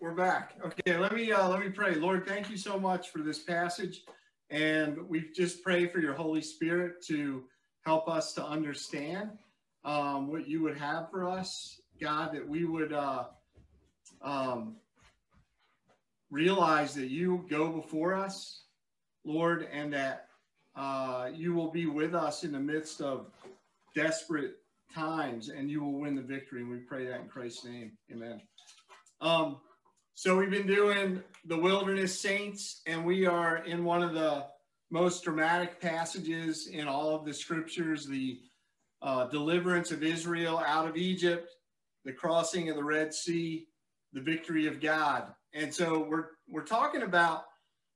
we're back. Okay, let me uh, let me pray. Lord, thank you so much for this passage, and we just pray for your Holy Spirit to help us to understand um, what you would have for us, God. That we would uh, um, realize that you go before us, Lord, and that uh, you will be with us in the midst of desperate times, and you will win the victory. And we pray that in Christ's name, Amen. Um, so we've been doing the wilderness saints, and we are in one of the most dramatic passages in all of the scriptures the uh, deliverance of Israel out of Egypt, the crossing of the Red Sea, the victory of God. And so we're, we're talking about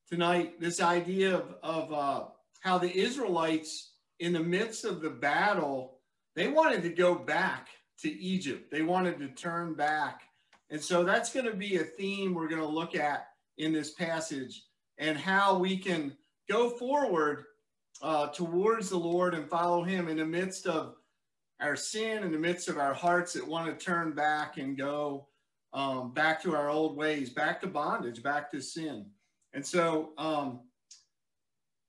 tonight this idea of, of uh, how the Israelites, in the midst of the battle, they wanted to go back to Egypt. They wanted to turn back and so that's going to be a theme we're going to look at in this passage and how we can go forward uh, towards the Lord and follow Him in the midst of our sin, in the midst of our hearts that want to turn back and go um, back to our old ways, back to bondage, back to sin. And so um,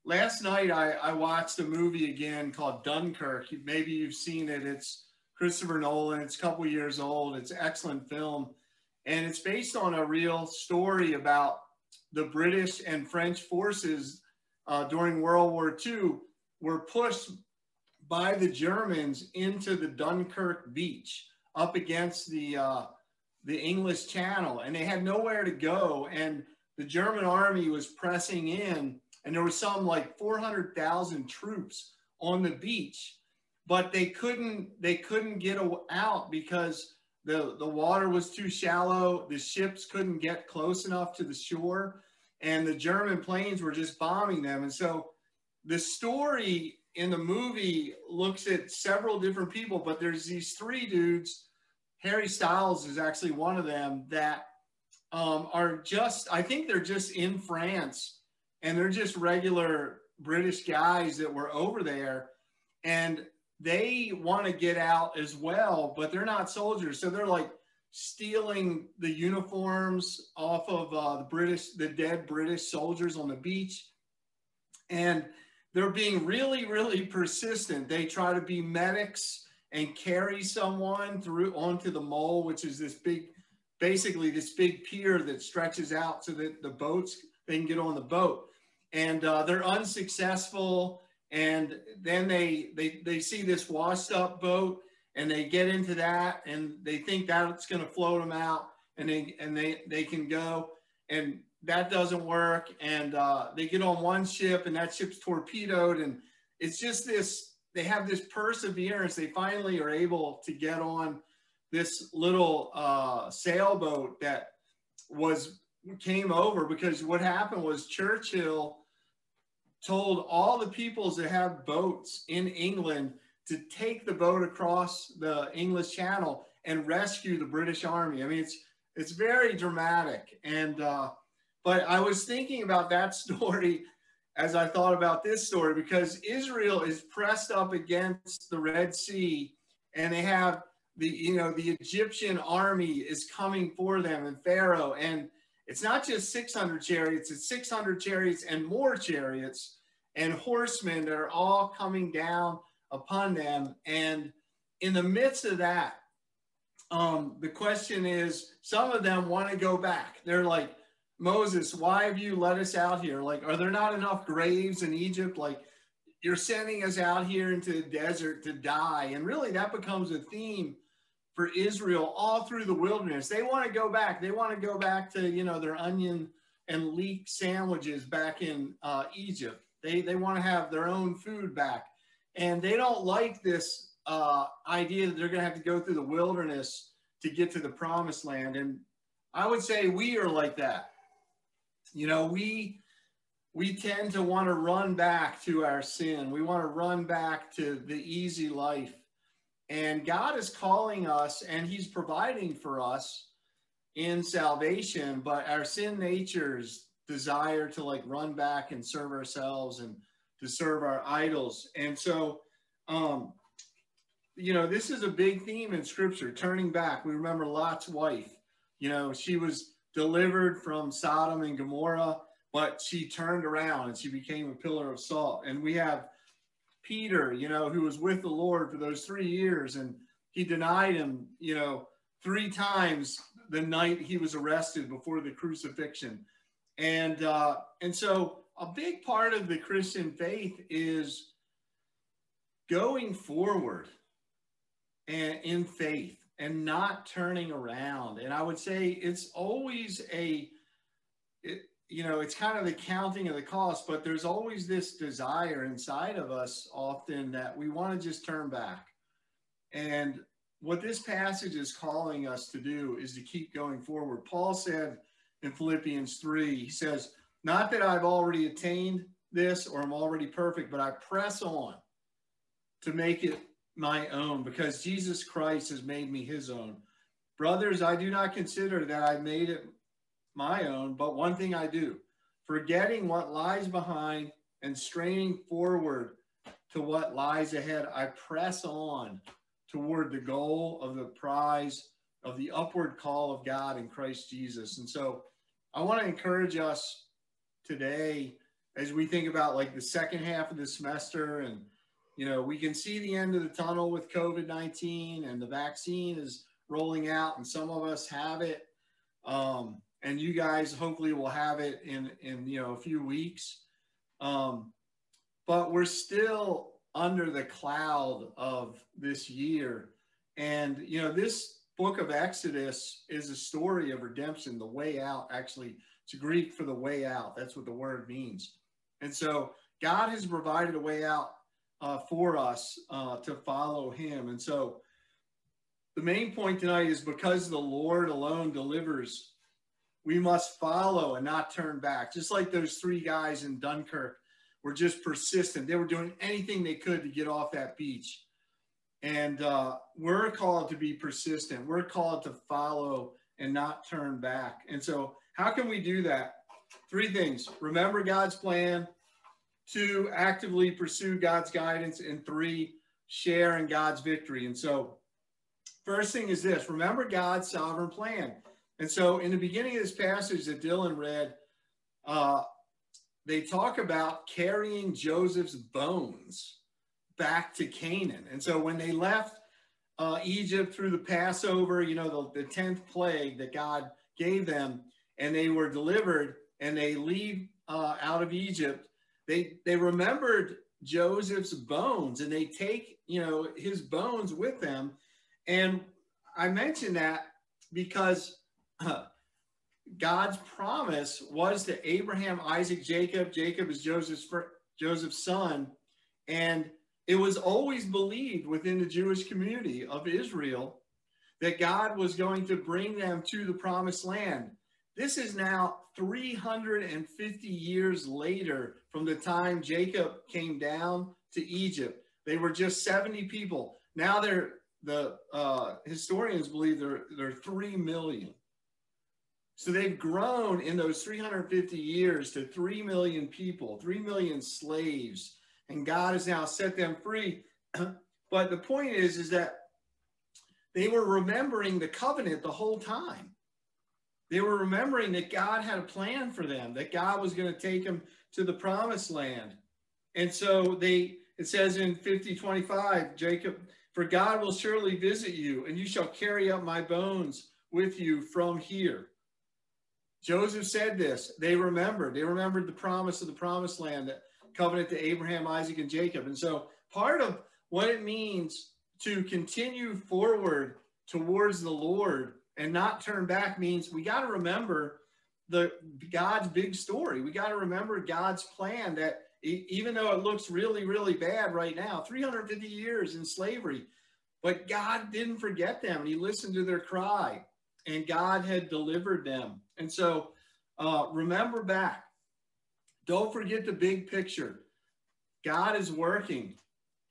last night I, I watched a movie again called Dunkirk. Maybe you've seen it. It's Christopher Nolan. It's a couple years old. It's an excellent film and it's based on a real story about the British and French forces uh, during World War II were pushed by the Germans into the Dunkirk beach up against the uh, the English Channel, and they had nowhere to go. And the German army was pressing in, and there was some like 400,000 troops on the beach, but they couldn't they couldn't get out because the, the water was too shallow. The ships couldn't get close enough to the shore. And the German planes were just bombing them. And so the story in the movie looks at several different people, but there's these three dudes. Harry Styles is actually one of them that um, are just, I think they're just in France and they're just regular British guys that were over there. And they want to get out as well, but they're not soldiers. So they're like stealing the uniforms off of uh, the British, the dead British soldiers on the beach. And they're being really, really persistent. They try to be medics and carry someone through onto the mole, which is this big, basically this big pier that stretches out so that the boats, they can get on the boat. And uh, they're unsuccessful and then they they they see this washed up boat and they get into that and they think that's going to float them out and they and they they can go. And that doesn't work. And uh, they get on one ship and that ship's torpedoed. And it's just this they have this perseverance. They finally are able to get on this little uh, sailboat that was came over because what happened was churchill told all the peoples that have boats in England to take the boat across the English Channel and rescue the British Army. I mean, it's it's very dramatic. And uh, but I was thinking about that story as I thought about this story because Israel is pressed up against the Red Sea, and they have the you know the Egyptian army is coming for them and Pharaoh and it's not just 600 chariots, it's 600 chariots and more chariots and horsemen that are all coming down upon them. And in the midst of that, um, the question is some of them want to go back. They're like, Moses, why have you let us out here? Like, are there not enough graves in Egypt? Like, you're sending us out here into the desert to die. And really, that becomes a theme for Israel all through the wilderness. They want to go back. They want to go back to, you know, their onion and leek sandwiches back in uh, Egypt. They, they want to have their own food back. And they don't like this uh, idea that they're going to have to go through the wilderness to get to the promised land. And I would say we are like that. You know, we we tend to want to run back to our sin. We want to run back to the easy life. And God is calling us and He's providing for us in salvation, but our sin natures desire to like run back and serve ourselves and to serve our idols. And so, um, you know, this is a big theme in scripture, turning back. We remember Lot's wife, you know, she was delivered from Sodom and Gomorrah, but she turned around and she became a pillar of salt. And we have Peter, you know, who was with the Lord for those three years and he denied him, you know, three times the night he was arrested before the crucifixion. And uh, and so a big part of the Christian faith is going forward and in faith and not turning around. And I would say it's always a, it, you know, it's kind of the counting of the cost, but there's always this desire inside of us often that we want to just turn back. And what this passage is calling us to do is to keep going forward. Paul said in Philippians 3, he says, Not that I've already attained this or I'm already perfect, but I press on to make it my own because Jesus Christ has made me his own. Brothers, I do not consider that I made it my own, but one thing I do, forgetting what lies behind and straining forward to what lies ahead, I press on toward the goal of the prize of the upward call of God in Christ Jesus. And so I want to encourage us today as we think about like the second half of the semester and you know, we can see the end of the tunnel with COVID 19 and the vaccine is rolling out, and some of us have it. Um, and you guys hopefully will have it in, in you know, a few weeks. Um, but we're still under the cloud of this year. And, you know, this book of Exodus is a story of redemption, the way out. Actually, it's Greek for the way out. That's what the word means. And so God has provided a way out uh, for us uh, to follow him. And so the main point tonight is because the Lord alone delivers, we must follow and not turn back. Just like those three guys in Dunkirk were just persistent. They were doing anything they could to get off that beach. And uh, we're called to be persistent. We're called to follow and not turn back. And so, how can we do that? Three things remember God's plan, two, actively pursue God's guidance, and three, share in God's victory. And so, first thing is this remember God's sovereign plan. And so, in the beginning of this passage that Dylan read, uh, they talk about carrying Joseph's bones back to Canaan. And so, when they left uh, Egypt through the Passover, you know, the, the 10th plague that God gave them, and they were delivered and they leave uh, out of Egypt, they they remembered Joseph's bones and they take, you know, his bones with them. And I mention that because uh, God's promise was to Abraham, Isaac, Jacob. Jacob is Joseph's Joseph's son, and it was always believed within the Jewish community of Israel that God was going to bring them to the promised land. This is now 350 years later from the time Jacob came down to Egypt. They were just 70 people. Now they're the uh, historians believe they're they're three million. So they've grown in those 350 years to three million people, three million slaves, and God has now set them free. but the point is, is that they were remembering the covenant the whole time. They were remembering that God had a plan for them, that God was going to take them to the promised land. And so they, it says in 50, 25, Jacob, for God will surely visit you, and you shall carry up my bones with you from here. Joseph said this. They remembered. They remembered the promise of the promised land, that covenant to Abraham, Isaac, and Jacob. And so part of what it means to continue forward towards the Lord and not turn back means we got to remember the God's big story. We got to remember God's plan that even though it looks really, really bad right now, 350 years in slavery, but God didn't forget them. And he listened to their cry and God had delivered them. And so uh, remember back. Don't forget the big picture. God is working.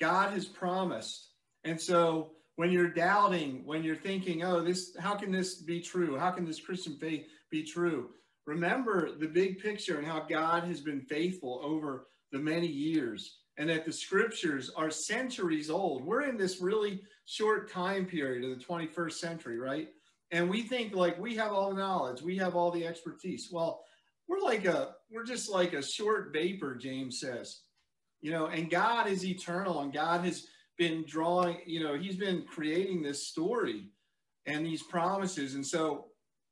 God has promised. And so when you're doubting, when you're thinking, oh, this, how can this be true? How can this Christian faith be true? Remember the big picture and how God has been faithful over the many years and that the scriptures are centuries old. We're in this really short time period of the 21st century, right? and we think like we have all the knowledge, we have all the expertise. Well, we're like a we're just like a short vapor, James says. You know, and God is eternal and God has been drawing, you know, he's been creating this story and these promises. And so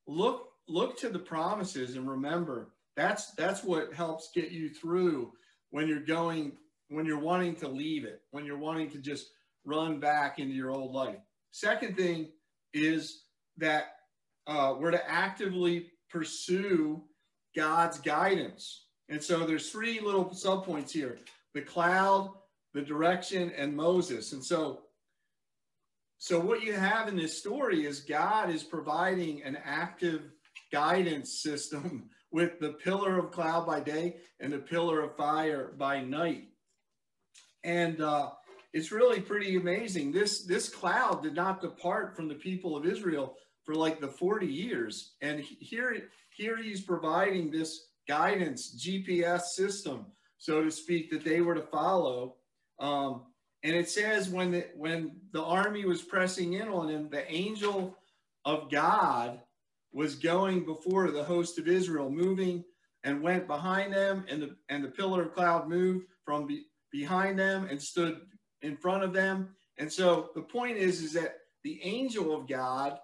look look to the promises and remember that's that's what helps get you through when you're going when you're wanting to leave it, when you're wanting to just run back into your old life. Second thing is that uh, we're to actively pursue God's guidance. And so there's three little subpoints here the cloud, the direction, and Moses. And so, so what you have in this story is God is providing an active guidance system with the pillar of cloud by day and the pillar of fire by night. And uh, it's really pretty amazing. This this cloud did not depart from the people of Israel for like the 40 years. And here, here he's providing this guidance GPS system, so to speak, that they were to follow. Um, and it says when the, when the army was pressing in on him, the angel of God was going before the host of Israel, moving and went behind them, and the and the pillar of cloud moved from be, behind them and stood in front of them. And so the point is, is that the angel of God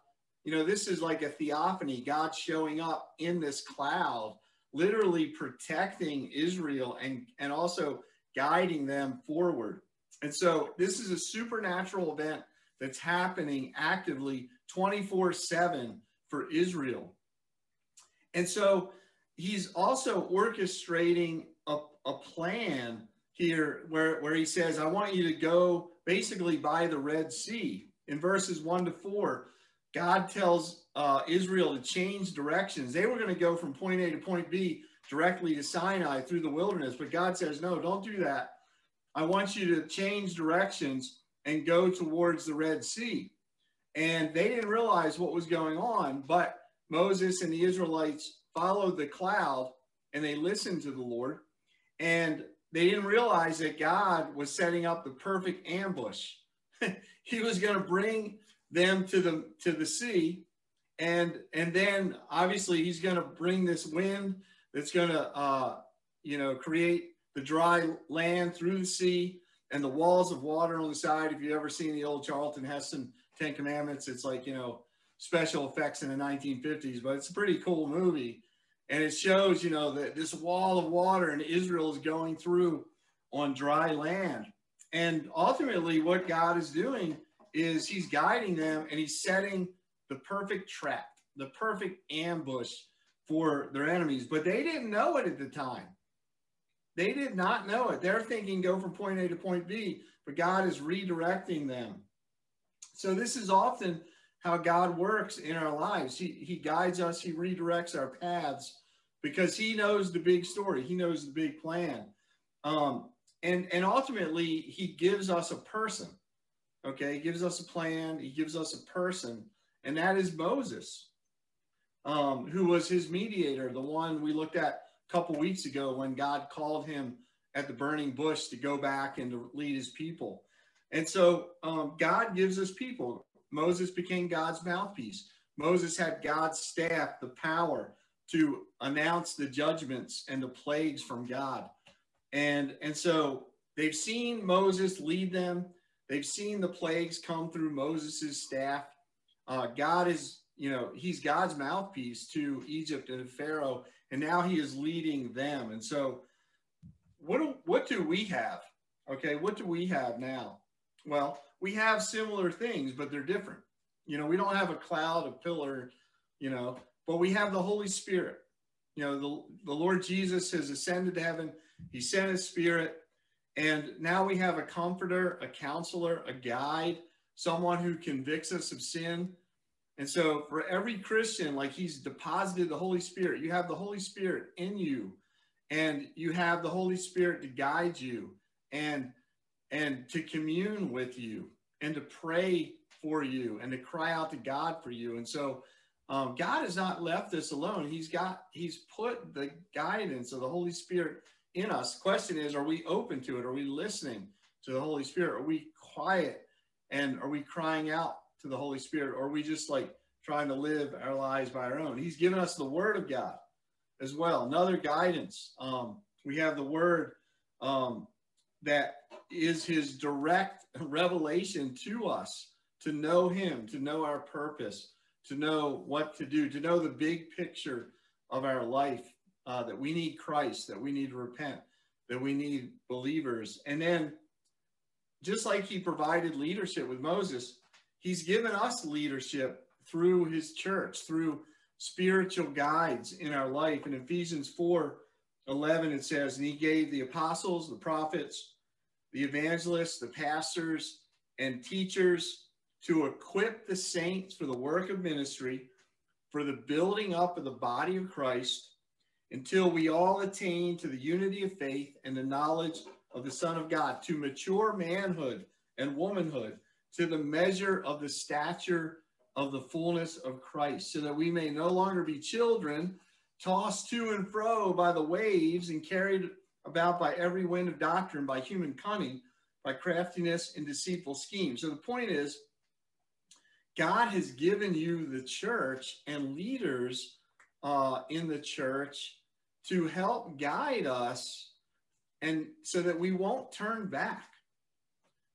you know, this is like a theophany, God showing up in this cloud, literally protecting Israel and, and also guiding them forward. And so this is a supernatural event that's happening actively 24 7 for Israel. And so he's also orchestrating a, a plan here where, where he says, I want you to go basically by the Red Sea in verses 1 to 4. God tells uh, Israel to change directions. They were going to go from point A to point B directly to Sinai through the wilderness, but God says, no, don't do that. I want you to change directions and go towards the Red Sea. And they didn't realize what was going on, but Moses and the Israelites followed the cloud and they listened to the Lord. And they didn't realize that God was setting up the perfect ambush. he was going to bring them to the to the sea. And and then obviously he's going to bring this wind that's going to uh, you know create the dry land through the sea and the walls of water on the side. If you've ever seen the old charlton heston 10 commandments it's like you know special effects in the 1950s but it's a pretty cool movie. And it shows you know that this wall of water and israel is going through on dry land. And ultimately what god is doing is he's guiding them and he's setting the perfect trap, the perfect ambush for their enemies. But they didn't know it at the time. They did not know it. They're thinking go from point A to point B, but God is redirecting them. So this is often how God works in our lives. He, he guides us, he redirects our paths because he knows the big story. He knows the big plan. Um, and, and ultimately, he gives us a person Okay, he gives us a plan, he gives us a person, and that is Moses, um, who was his mediator, the one we looked at a couple weeks ago when God called him at the burning bush to go back and to lead his people. And so um, God gives us people. Moses became God's mouthpiece. Moses had God's staff, the power to announce the judgments and the plagues from God. And, and so they've seen Moses lead them. They've seen the plagues come through Moses' staff. Uh, God is, you know, he's God's mouthpiece to Egypt and Pharaoh, and now he is leading them. And so, what do, what do we have? Okay, what do we have now? Well, we have similar things, but they're different. You know, we don't have a cloud, a pillar, you know, but we have the Holy Spirit. You know, the, the Lord Jesus has ascended to heaven. He sent his spirit and now we have a comforter, a counselor, a guide, someone who convicts us of sin. And so for every Christian, like he's deposited the Holy Spirit, you have the Holy Spirit in you and you have the Holy Spirit to guide you and and to commune with you and to pray for you and to cry out to God for you. And so um, God has not left us alone. He's got he's put the guidance of the Holy Spirit in us. Question is, are we open to it? Are we listening to the Holy Spirit? Are we quiet and are we crying out to the Holy Spirit? Or are we just like trying to live our lives by our own. He's given us the Word of God as well, another guidance. Um, we have the Word um, that is His direct revelation to us to know Him, to know our purpose, to know what to do, to know the big picture of our life. Uh, that we need Christ, that we need to repent, that we need believers, and then just like He provided leadership with Moses, He's given us leadership through his church, through spiritual guides in our life. In Ephesians 4 11, it says, And he gave the apostles, the prophets, the evangelists, the pastors, and teachers to equip the saints for the work of ministry, for the building up of the body of Christ, until we all attain to the unity of faith and the knowledge of the Son of God, to mature manhood and womanhood, to the measure of the stature of the fullness of Christ, so that we may no longer be children, tossed to and fro by the waves and carried about by every wind of doctrine, by human cunning, by craftiness and deceitful schemes. So the point is, God has given you the church and leaders uh, in the church to help guide us and so that we won't turn back.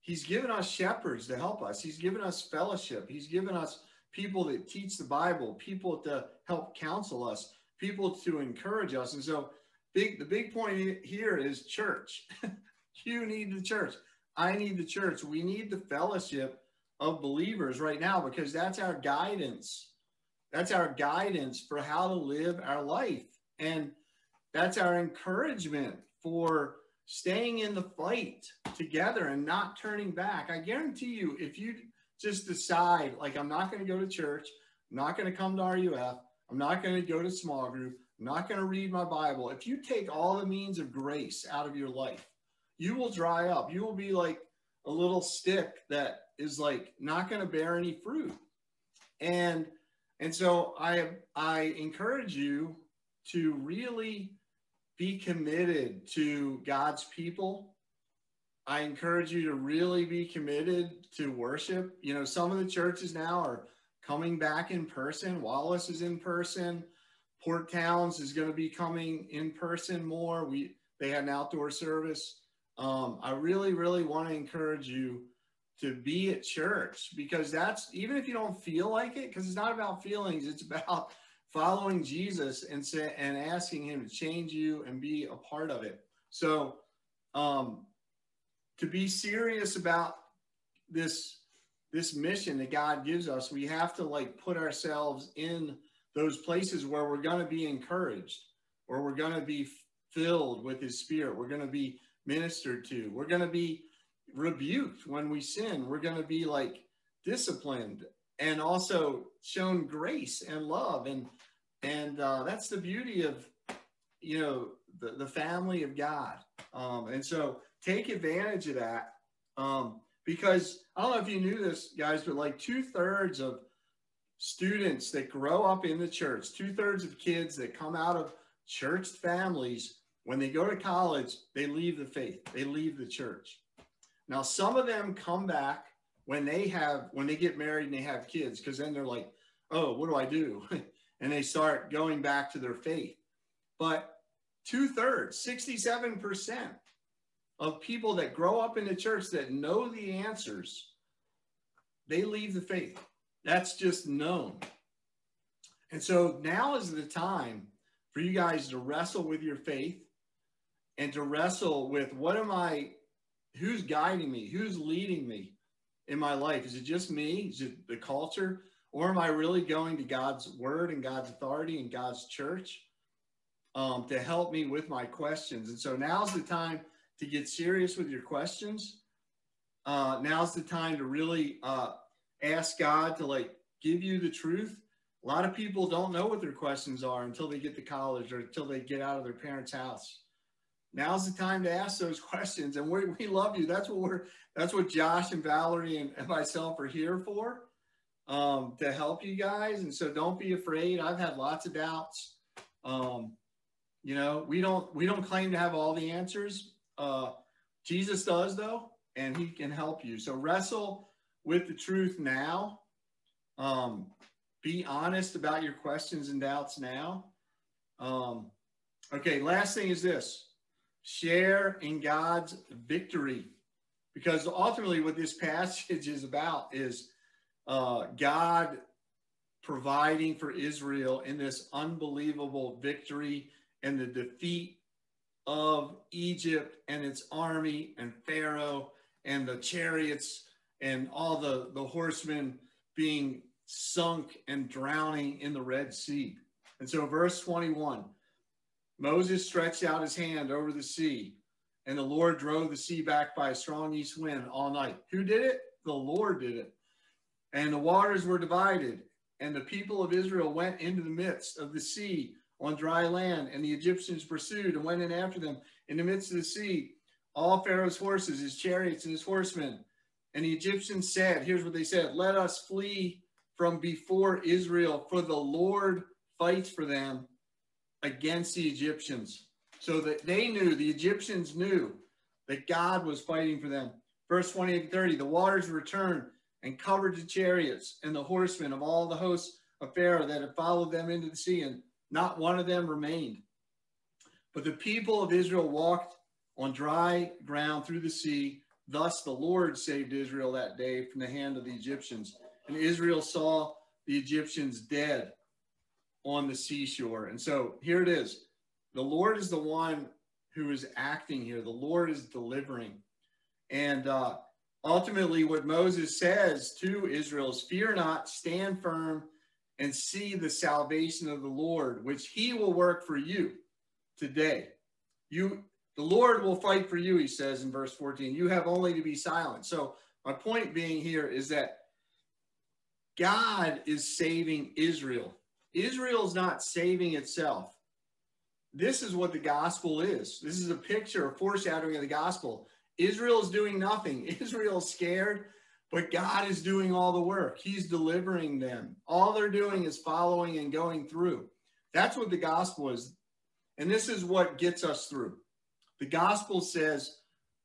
He's given us shepherds to help us. He's given us fellowship. He's given us people that teach the Bible, people to help counsel us, people to encourage us. And so big the big point here is church. you need the church. I need the church. We need the fellowship of believers right now because that's our guidance. That's our guidance for how to live our life. And that's our encouragement for staying in the fight together and not turning back. I guarantee you, if you just decide like I'm not going to go to church, I'm not going to come to RUF, I'm not going to go to small group, I'm not going to read my Bible. If you take all the means of grace out of your life, you will dry up. You will be like a little stick that is like not going to bear any fruit. And and so I I encourage you to really be committed to God's people I encourage you to really be committed to worship. You know, some of the churches now are coming back in person. Wallace is in person. Port Towns is going to be coming in person more. We they had an outdoor service. Um, I really, really want to encourage you to be at church because that's even if you don't feel like it, because it's not about feelings, it's about following Jesus and say and asking him to change you and be a part of it. So um, to be serious about this this mission that God gives us, we have to like put ourselves in those places where we're going to be encouraged, where we're going to be filled with his spirit. We're going to be ministered to. We're going to be rebuked when we sin. We're going to be like disciplined and also shown grace and love. And, and uh, that's the beauty of, you know, the, the family of God. Um, and so take advantage of that. Um, because I don't know if you knew this, guys, but like two thirds of students that grow up in the church, two thirds of kids that come out of church families, when they go to college, they leave the faith, they leave the church. Now, some of them come back when they have, when they get married and they have kids, because then they're like, oh, what do I do? and they start going back to their faith. But two thirds, 67% of people that grow up in the church that know the answers, they leave the faith. That's just known. And so now is the time for you guys to wrestle with your faith and to wrestle with what am I, who's guiding me, who's leading me in my life? Is it just me? Is it the culture? Or am I really going to God's word and God's authority and God's church um, to help me with my questions? And so now's the time to get serious with your questions. Uh, now's the time to really uh, ask God to like give you the truth. A lot of people don't know what their questions are until they get to college or until they get out of their parents' house. Now's the time to ask those questions, and we we love you. That's what we're. That's what Josh and Valerie and, and myself are here for, um, to help you guys. And so don't be afraid. I've had lots of doubts. Um, you know, we don't we don't claim to have all the answers, uh, Jesus does, though, and he can help you. So wrestle with the truth now. Um, be honest about your questions and doubts now. Um, okay, last thing is this share in God's victory. Because ultimately, what this passage is about is uh, God providing for Israel in this unbelievable victory and the defeat of Egypt and its army and Pharaoh and the chariots and all the, the horsemen being sunk and drowning in the Red Sea. And so, verse 21 Moses stretched out his hand over the sea, and the Lord drove the sea back by a strong east wind all night. Who did it? The Lord did it. And the waters were divided, and the people of Israel went into the midst of the sea on dry land, and the Egyptians pursued and went in after them in the midst of the sea. All Pharaoh's horses, his chariots, and his horsemen. And the Egyptians said, Here's what they said Let us flee from before Israel, for the Lord fights for them against the Egyptians. So that they knew, the Egyptians knew that God was fighting for them. Verse 28 and 30 the waters returned and covered the chariots and the horsemen of all the hosts of Pharaoh that had followed them into the sea, and not one of them remained. But the people of Israel walked on dry ground through the sea. Thus the Lord saved Israel that day from the hand of the Egyptians. And Israel saw the Egyptians dead on the seashore. And so here it is. The Lord is the one who is acting here. The Lord is delivering. And uh, ultimately, what Moses says to Israel is fear not, stand firm, and see the salvation of the Lord, which he will work for you today. You the Lord will fight for you, he says in verse 14. You have only to be silent. So my point being here is that God is saving Israel. Israel is not saving itself. This is what the gospel is. This is a picture, a foreshadowing of the gospel. Israel is doing nothing. Israel is scared, but God is doing all the work. He's delivering them. All they're doing is following and going through. That's what the gospel is. And this is what gets us through. The gospel says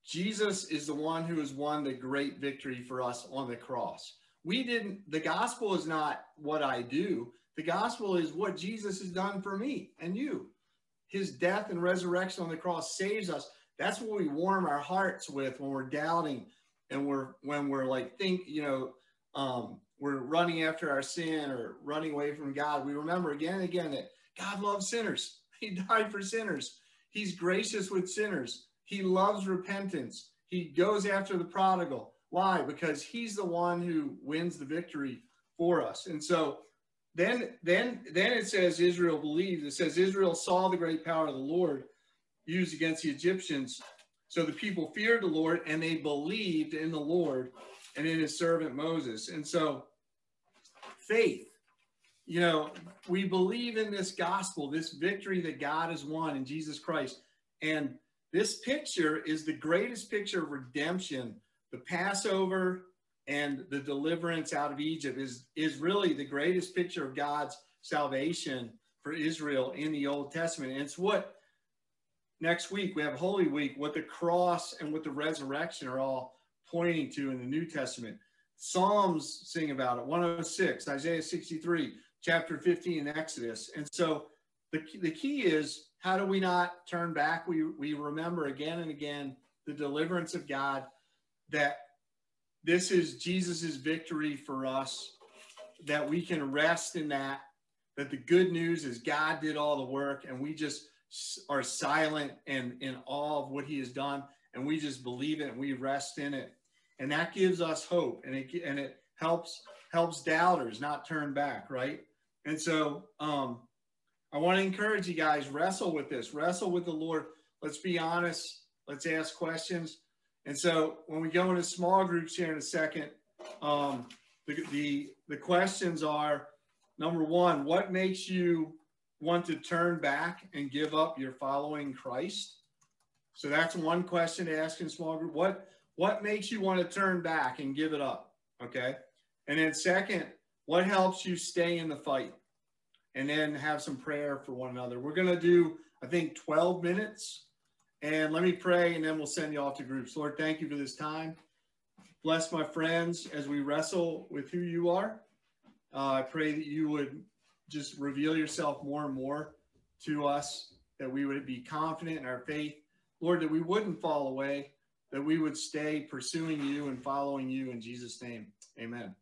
Jesus is the one who has won the great victory for us on the cross. We didn't, the gospel is not what I do. The gospel is what Jesus has done for me and you. His death and resurrection on the cross saves us. That's what we warm our hearts with when we're doubting and we're when we're like think, you know, um, we're running after our sin or running away from God. We remember again and again that God loves sinners. He died for sinners. He's gracious with sinners. He loves repentance. He goes after the prodigal. Why? Because he's the one who wins the victory for us. And so then then then it says Israel believed. It says Israel saw the great power of the Lord used against the Egyptians. So the people feared the Lord and they believed in the Lord and in his servant Moses. And so faith, you know, we believe in this gospel, this victory that God has won in Jesus Christ. And this picture is the greatest picture of redemption the Passover and the deliverance out of Egypt is, is really the greatest picture of God's salvation for Israel in the Old Testament. And it's what next week we have Holy Week, what the cross and what the resurrection are all pointing to in the New Testament. Psalms sing about it, 106, Isaiah 63, chapter 15 in Exodus. And so the, the key is how do we not turn back? We, we remember again and again the deliverance of God that this is Jesus's victory for us, that we can rest in that, that the good news is God did all the work and we just are silent and in awe of what he has done and we just believe it and we rest in it. And that gives us hope and it, and it helps, helps doubters not turn back. Right. And so, um, I want to encourage you guys, wrestle with this, wrestle with the Lord. Let's be honest. Let's ask questions and so when we go into small groups here in a second, um, the, the, the questions are number one, what makes you want to turn back and give up your following Christ? So that's one question to ask in small group. What, what makes you want to turn back and give it up? Okay. And then second, what helps you stay in the fight? And then have some prayer for one another. We're going to do, I think, 12 minutes and let me pray, and then we'll send you off to groups. Lord, thank you for this time. Bless my friends as we wrestle with who you are. Uh, I pray that you would just reveal yourself more and more to us, that we would be confident in our faith. Lord, that we wouldn't fall away, that we would stay pursuing you and following you in Jesus' name. Amen.